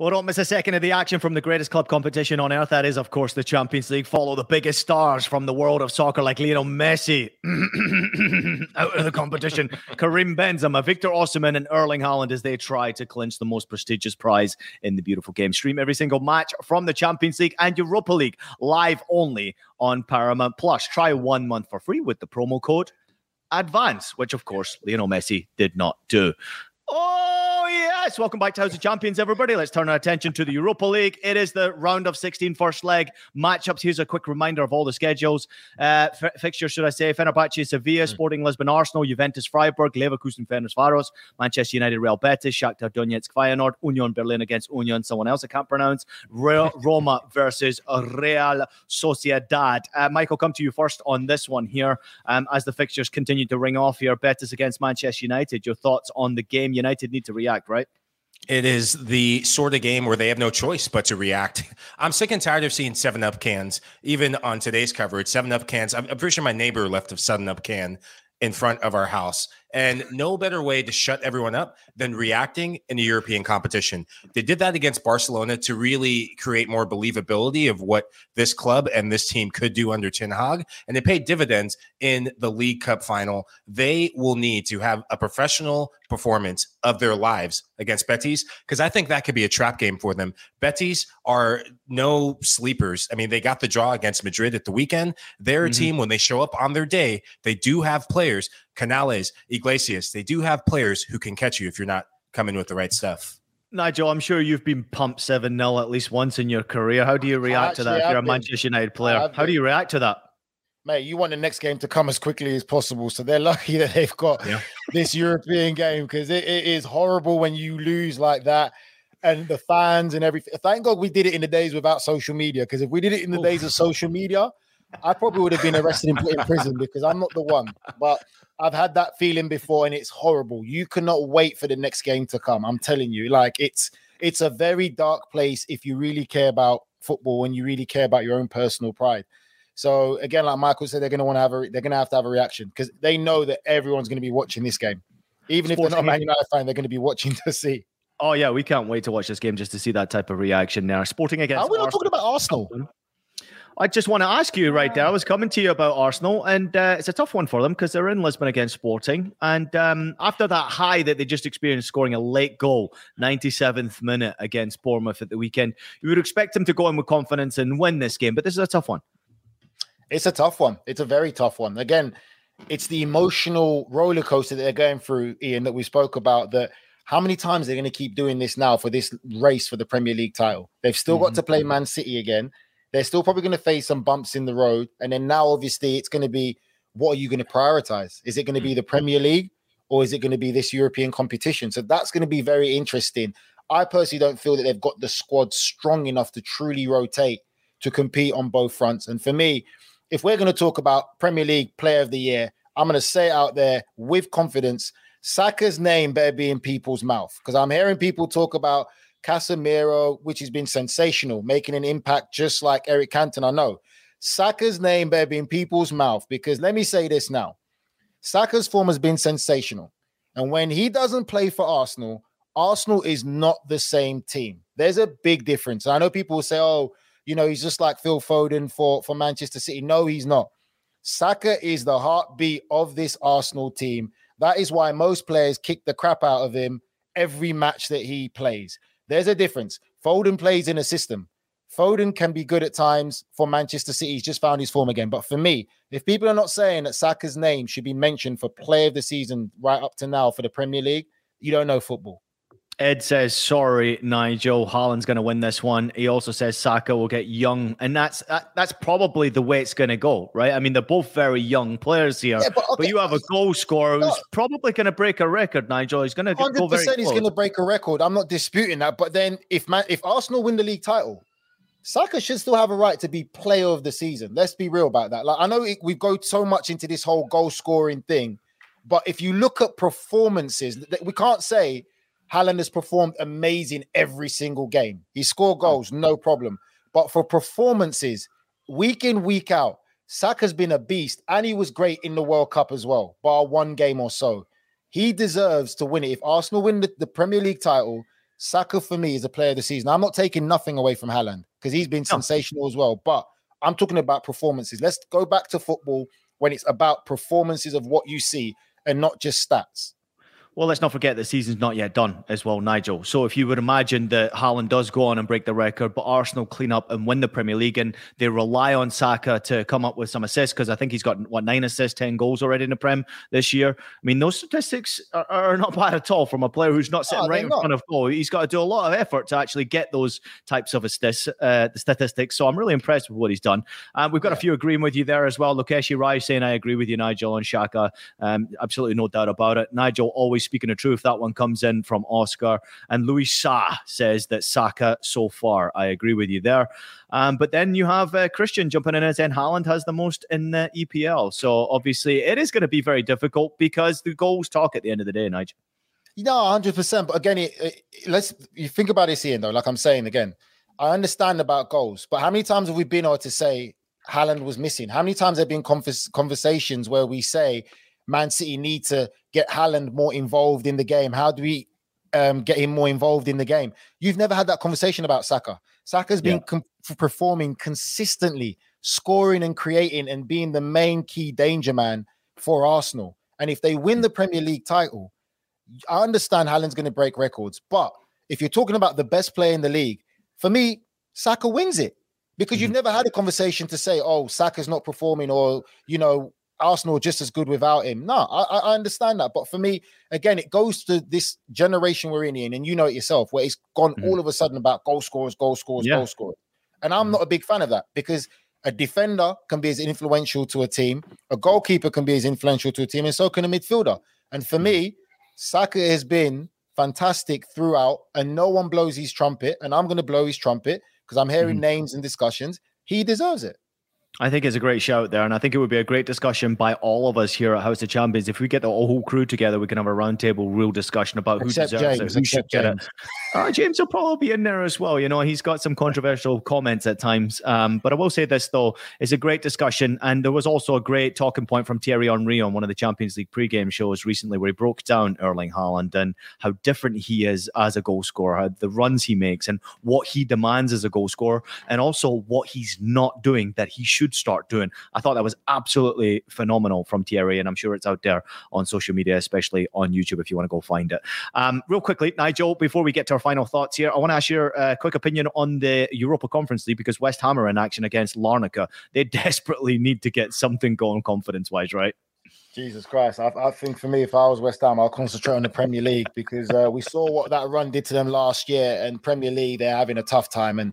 Well, don't miss a second of the action from the greatest club competition on earth. That is, of course, the Champions League. Follow the biggest stars from the world of soccer like Lionel Messi [CLEARS THROAT] out of the competition, [LAUGHS] Karim Benzema, Victor Osimhen, and Erling Haaland as they try to clinch the most prestigious prize in the beautiful game. Stream every single match from the Champions League and Europa League live only on Paramount Plus. Try one month for free with the promo code ADVANCE, which, of course, Lionel Messi did not do. Oh, yes, welcome back to House of Champions, everybody. Let's turn our attention to the Europa League. It is the round of 16 first leg matchups. Here's a quick reminder of all the schedules. Uh, f- fixtures, should I say? Fenerbahce, Sevilla, Hmm. Sporting Lisbon, Arsenal, Juventus, Freiburg, Leverkusen, Ferencvaros, Manchester United, Real Betis, Shakhtar Donetsk, Feyenoord, Union Berlin against Union, someone else I can't pronounce, Real, [LAUGHS] Roma versus Real Sociedad. Uh, Michael, come to you first on this one here. Um, as the fixtures continue to ring off here, Betis against Manchester United. Your thoughts on the game? United need to react, right? It is the sort of game where they have no choice but to react. [LAUGHS] I'm sick and tired of seeing Seven Up cans, even on today's coverage. Seven Up cans. I'm, pretty sure my neighbor left a Seven Up can in front of our house, and no better way to shut everyone up than reacting in a European competition. They did that against Barcelona to really create more believability of what this club and this team could do under Ten Hag, and they paid dividends in the League Cup final. They will need to have a professional performance of their lives against Betis because I think that could be a trap game for them. Betis are no sleepers. I mean, they got the draw against Madrid at the weekend. They're a Mhm. team when they show up on their day, they do have players, Canales, Iglesias, they do have players who can catch you if you're not coming with the right stuff. Nigel, I'm sure you've been pumped 7 0 at least once in your career. How do you react to that if you're a have been. Manchester United player? How do you react to that? Mate, you want the next game to come as quickly as possible. So they're lucky [LAUGHS] that they've got this European game because it, it is horrible when you lose like that. And the fans and everything. Thank God we did it in the days without social media. Because if we did it in the days of social media, I probably would have been arrested and put in prison because I'm not the one. But I've had that feeling before and it's horrible. You cannot wait for the next game to come. I'm telling you, like it's it's a very dark place if you really care about football and you really care about your own personal pride. So again, like Michael said, they're going to want to have a they're going to have to have a reaction because they know that everyone's going to be watching this game, even if they're not a Man United fan, they're going to be watching to see. Oh, yeah, we can't wait to watch this game just to see that type of reaction Now, Sporting against Are we not Arsenal. talking about Arsenal? I just want to ask you right there. I was coming to you about Arsenal, and uh, it's a tough one for them because they're in Lisbon against Sporting. And um, after that high that they just experienced, scoring a late goal, 97th minute against Bournemouth at the weekend, you would expect them to go in with confidence and win this game. But this is a tough one. It's a tough one. It's a very tough one. Again, it's the emotional roller coaster that they're going through, Ian, that we spoke about. That how many times they're going to keep doing this now for this race for the Premier League title? They've still got to play Man City again. They're still probably going to face some bumps in the road. And then now, obviously, it's going to be what are you going to prioritize? Is it going to be hmm. the Premier League or is it going to be this European competition? So that's going to be very interesting. I personally don't feel that they've got the squad strong enough to truly rotate to compete on both fronts. And for me, if we're going to talk about Premier League Player of the Year, I'm going to say it out there with confidence. Saka's name better be in people's mouth because I'm hearing people talk about Casemiro, which has been sensational, making an impact just like Eric Cantona. I know Saka's name better be in people's mouth because let me say this now Saka's form has been sensational. And when he doesn't play for Arsenal, Arsenal is not the same team. There's a big difference. I know people will say, oh, you know, he's just like Phil Foden for, for Manchester City. No, he's not. Saka is the heartbeat of this Arsenal team. That is why most players kick the crap out of him every match that he plays. There's a difference. Foden plays in a system. Foden can be good at times for Manchester City. He's just found his form again. But for me, if people are not saying that Saka's name should be mentioned for player of the season right up to now for the Premier League, you don't know football. Ed says, "Sorry, Nigel. Haaland's going to win this one." He also says Saka will get young, and that's that, that's probably the way it's going to go, right? I mean, they're both very young players here, Yeah, but but, you have a goal scorer who's probably going to break a record. Nigel, he's going to go very he's going to break a record. I'm not disputing that. But then, if man, if Arsenal win the league title, Saka should still have a right to be player of the season. Let's be real about that. Like I know it, we go so much into this whole goal scoring thing, but if you look at performances, we can't say Haaland has performed amazing every single game. He scored mm. goals, no problem. But for performances, week in week out, Saka's been a beast, and he was great in the World Cup as well, bar one game or so. He deserves to win it. If Arsenal win the, the Premier League title, Saka for me is a player of the season. I'm not taking nothing away from Haaland because he's been sensational as well. But I'm talking about performances. Let's go back to football when it's about performances of what you see and not just stats. Well, let's not forget the season's not yet done as well, Nigel. So if you would imagine that Haaland does go on and break the record, but Arsenal clean up and win the Premier League, and they rely on Saka to come up with some assists because I think he's got what nine assists, ten goals already in the Prem this year. I mean, those statistics are, are not [LAUGHS] bad at all from a player who's not sitting No, right in not. front of goal. He's got to do a lot of effort to actually get those types of assists, uh, the statistics. So I'm really impressed with what he's done. Um, we've got a few agreeing with you there as well. Lukeshi Rai saying I agree with you, Nigel, and Saka. Um, absolutely no doubt about it. Nigel always speaking the truth. That one comes in from Oscar. And Louis Sa says that Saka so far. I agree with you there. Um, but then you have uh, Christian jumping in and saying Haaland has the most in the EPL. So obviously it is going to be very difficult because the goals talk at the end of the day, Nigel. No, hundred percent. But again, it, it- let's you think about this, Ian. Though, like I'm saying again, I understand about goals, but how many times have we been able to say Haaland was missing? How many times have been convers- conversations where we say Man City need to get Haaland more involved in the game? How do we um, get him more involved in the game? You've never had that conversation about Saka. Saka's been com- performing consistently, scoring and creating, and being the main key danger man for Arsenal. And if they win the Premier League title, I understand Haaland's going to break records, but if you're talking about the best player in the league, for me, Saka wins it because you've never had a conversation to say, "Oh, Saka's not performing," or you know, Arsenal just as good without him. No, I, I understand that, but for me, again, it goes to this generation we're in, Ian, and you know it yourself, where it's gone mm. all of a sudden about goal scorers, goal scorers, Yeah. goal scorers, and I'm mm. not a big fan of that because. A defender can be as influential to a team. A goalkeeper can be as influential to a team, and so can a midfielder. And for mm. me, Saka has been fantastic throughout, and no one blows his trumpet. And I'm going to blow his trumpet because I'm hearing names and discussions. He deserves it. I think it's a great shout there, and I think it would be a great discussion by all of us here at House of Champions. If we get the whole crew together, we can have a roundtable, real discussion about Except who deserves James, it, who should get James. it. Uh, James will probably be in there as well. You know, he's got some controversial comments at times. Um, but I will say this though: it's a great discussion, and there was also a great talking point from Thierry Henry on one of the Champions League pre-game shows recently, where he broke down Erling Haaland and how different he is as a goal scorer, the runs he makes, and what he demands as a goal scorer, and also what he's not doing that he should start doing. I thought that was absolutely phenomenal from Thierry, and I'm sure it's out there on social media, especially on YouTube if you want to go find it. Um, real quickly, Nigel, before we get to our final thoughts here, I want to ask your uh, quick opinion on the Europa Conference League because West Ham are in action against Larnaca. They [LAUGHS] desperately need to get something going confidence wise, right? Jesus Christ. I, I think for me, if I was West Ham, I'll concentrate on the Premier League because uh, we saw what that run did to them last year. And Premier League, they're having a tough time. And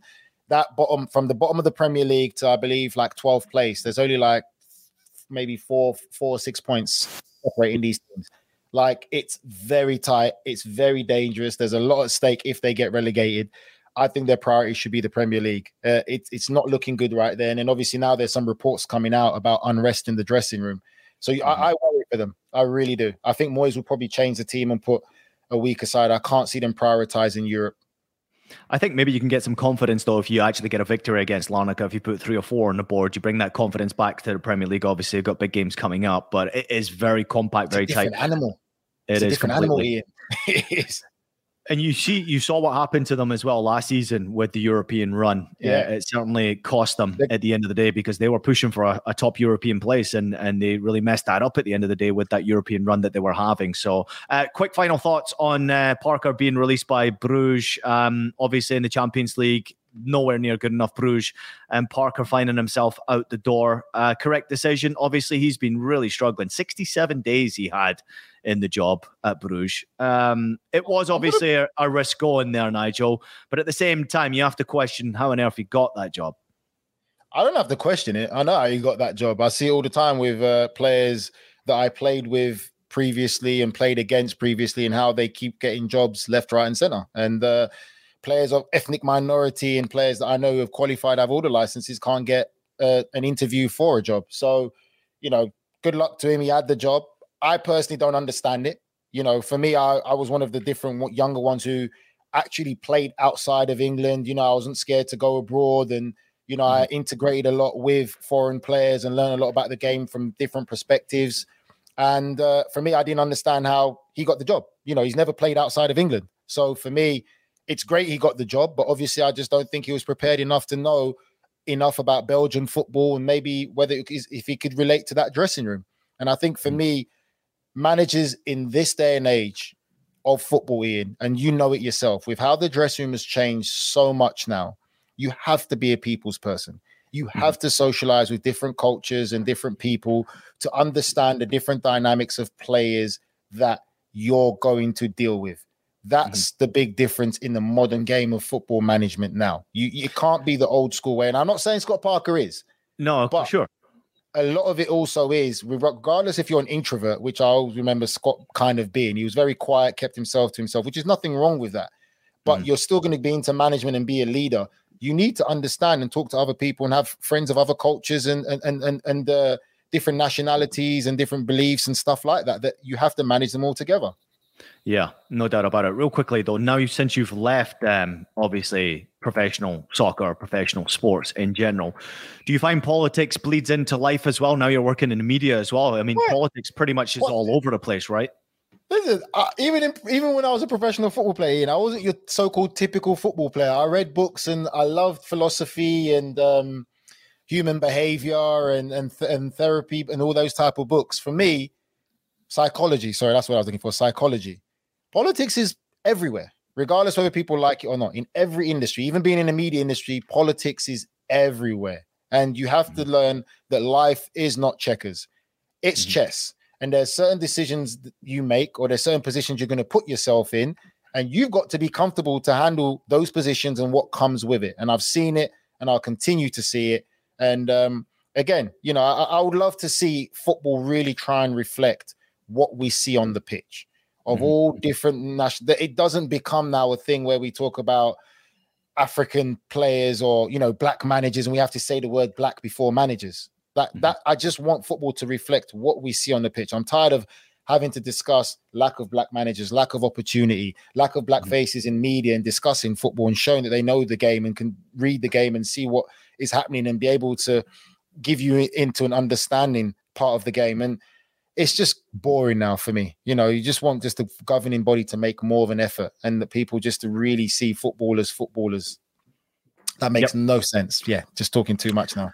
that bottom, from the bottom of the Premier League to, I believe, like 12th place, there's only like maybe four, four or six points separating these teams. Like it's very tight. It's very dangerous. There's a lot at stake if they get relegated. I think their priority should be the Premier League. Uh, it's it's not looking good right there. And then obviously now there's some reports coming out about unrest in the dressing room. So I, I worry for them. I really do. I think Moyes will probably change the team and put a week aside. I can't see them prioritizing Europe. I think maybe you can get some confidence though if you actually get a victory against Larnaca. If you put three or four on the board, you bring that confidence back to the Premier League. Obviously, you've got big games coming up, but it is very compact, very It's a tight. animal. It It's a is different animal, completely. [LAUGHS] It is. And you see, you saw what happened to them as well last season with the European run. Yeah, Yeah. it certainly cost them at the end of the day because they were pushing for a, a top European place, and and they really messed that up at the end of the day with that European run that they were having. So, uh, quick final thoughts on uh, Parker being released by Bruges. Um, obviously in the Champions League, nowhere near good enough Bruges, and Parker finding himself out the door. Uh, correct decision. Obviously, he's been really struggling. Sixty-seven days he had in the job at Bruges. Um, it was obviously a, a risk going there, Nigel, but at the same time, you have to question how on earth he got that job. I don't have to question it. I know how you got that job. I see it all the time with uh, players that I played with previously and played against previously, and how they keep getting jobs left, right, and center. And uh, players of ethnic minority and players that I know who have qualified, have all the licenses, can't get uh, an interview for a job. So, you know, good luck to him. He had the job. I personally don't understand it. You know, for me, I, I was one of the different younger ones who actually played outside of England. You know, I wasn't scared to go abroad and you know, I integrated a lot with foreign players and learned a lot about the game from different perspectives. And uh, for me, I didn't understand how he got the job. You know, he's never played outside of England. So for me, it's great he got the job, but obviously, I just don't think he was prepared enough to know enough about Belgian football and maybe whether it is- if he could relate to that dressing room. And I think for me, managers in this day and age of football, Ian, and you know it yourself, with how the dressing room has changed so much now, you have to be a people's person. You Mm-hmm. have to socialize with different cultures and different people to understand the different dynamics of players that you're going to deal with. That's Mm-hmm. the big difference in the modern game of football management now. You you can't be the old school way. And I'm not saying Scott Parker is. No, but sure. A lot of it also is, regardless if you're an introvert, which I always remember Scott kind of being. He was very quiet, kept himself to himself, which is nothing wrong with that. But you're still going to be into management and be a leader. You need to understand and talk to other people and have friends of other cultures and and and and, and uh, different nationalities and different beliefs and stuff like that. That you have to manage them all together. Yeah, no doubt about it. Real quickly though, now you since you've left, um, obviously professional soccer, professional sports in general, do you find politics bleeds into life as well? Now you're working in the media as well. I mean, politics pretty much is all over the place, right? Listen, uh, even in, even when I was a professional football player, you know, I wasn't your so-called typical football player. I read books and I loved philosophy and um, human behavior and and th- and therapy and all those type of books. For me, psychology. Sorry, that's what I was looking for. Psychology. Politics is everywhere, regardless whether people like it or not. In every industry, even being in the media industry, politics is everywhere, and you have to learn that life is not checkers; it's chess. And there's certain decisions that you make, or there's certain positions you're going to put yourself in, and you've got to be comfortable to handle those positions and what comes with it. And I've seen it, and I'll continue to see it. And um, again, you know, I, I would love to see football really try and reflect what we see on the pitch of mm-hmm. all different national. It doesn't become now a thing where we talk about African players or you know black managers, and we have to say the word black before managers. That mm-hmm. that I just want football to reflect what we see on the pitch. I'm tired of having to discuss lack of black managers, lack of opportunity, lack of black mm-hmm. faces in media and discussing football and showing that they know the game and can read the game and see what is happening and be able to give you into an understanding part of the game. And it's just boring now for me. You know, you just want just the governing body to make more of an effort and the people just to really see footballers, footballers. That makes no sense. Yeah, just talking too much now.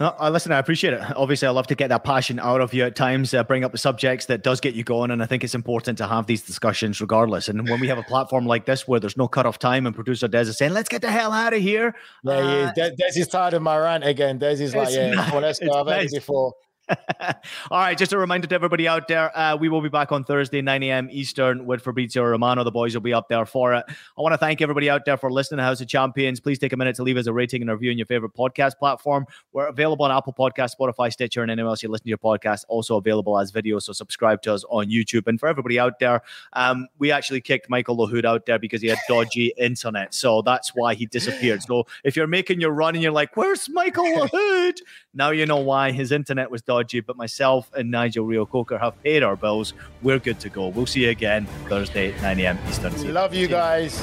No, listen. I appreciate it. Obviously, I love to get that passion out of you at times. Uh, bring up the subjects that does get you going, and I think it's important to have these discussions regardless. And when we have a platform like this where there's no cut-off time, and producer Des is saying, "Let's get the hell out of here," There he is. uh, Des, Des is tired of my rant again. Des is like, yeah, nice. well, let's go. I've had nice. it before. [LAUGHS] All right, just a reminder to everybody out there, uh, we will be back on Thursday, 9 a.m. Eastern with Fabrizio Romano. The boys will be up there for it. I want to thank everybody out there for listening to House of Champions. Please take a minute to leave us a rating and a review on your favorite podcast platform. We're available on Apple Podcast, Spotify, Stitcher, and anywhere else you listen to your podcast. Also available as video, so subscribe to us on YouTube. And for everybody out there, um, we actually kicked Michael Lahoud out there because he had dodgy [LAUGHS] internet. So that's why he disappeared. So if you're making your run and you're like, where's Michael Lahoud? Now you know why his internet was dodgy, but myself and Nigel Reo-Coker have paid our bills. We're good to go. We'll see you again Thursday, 9 a.m. Eastern. Love you guys.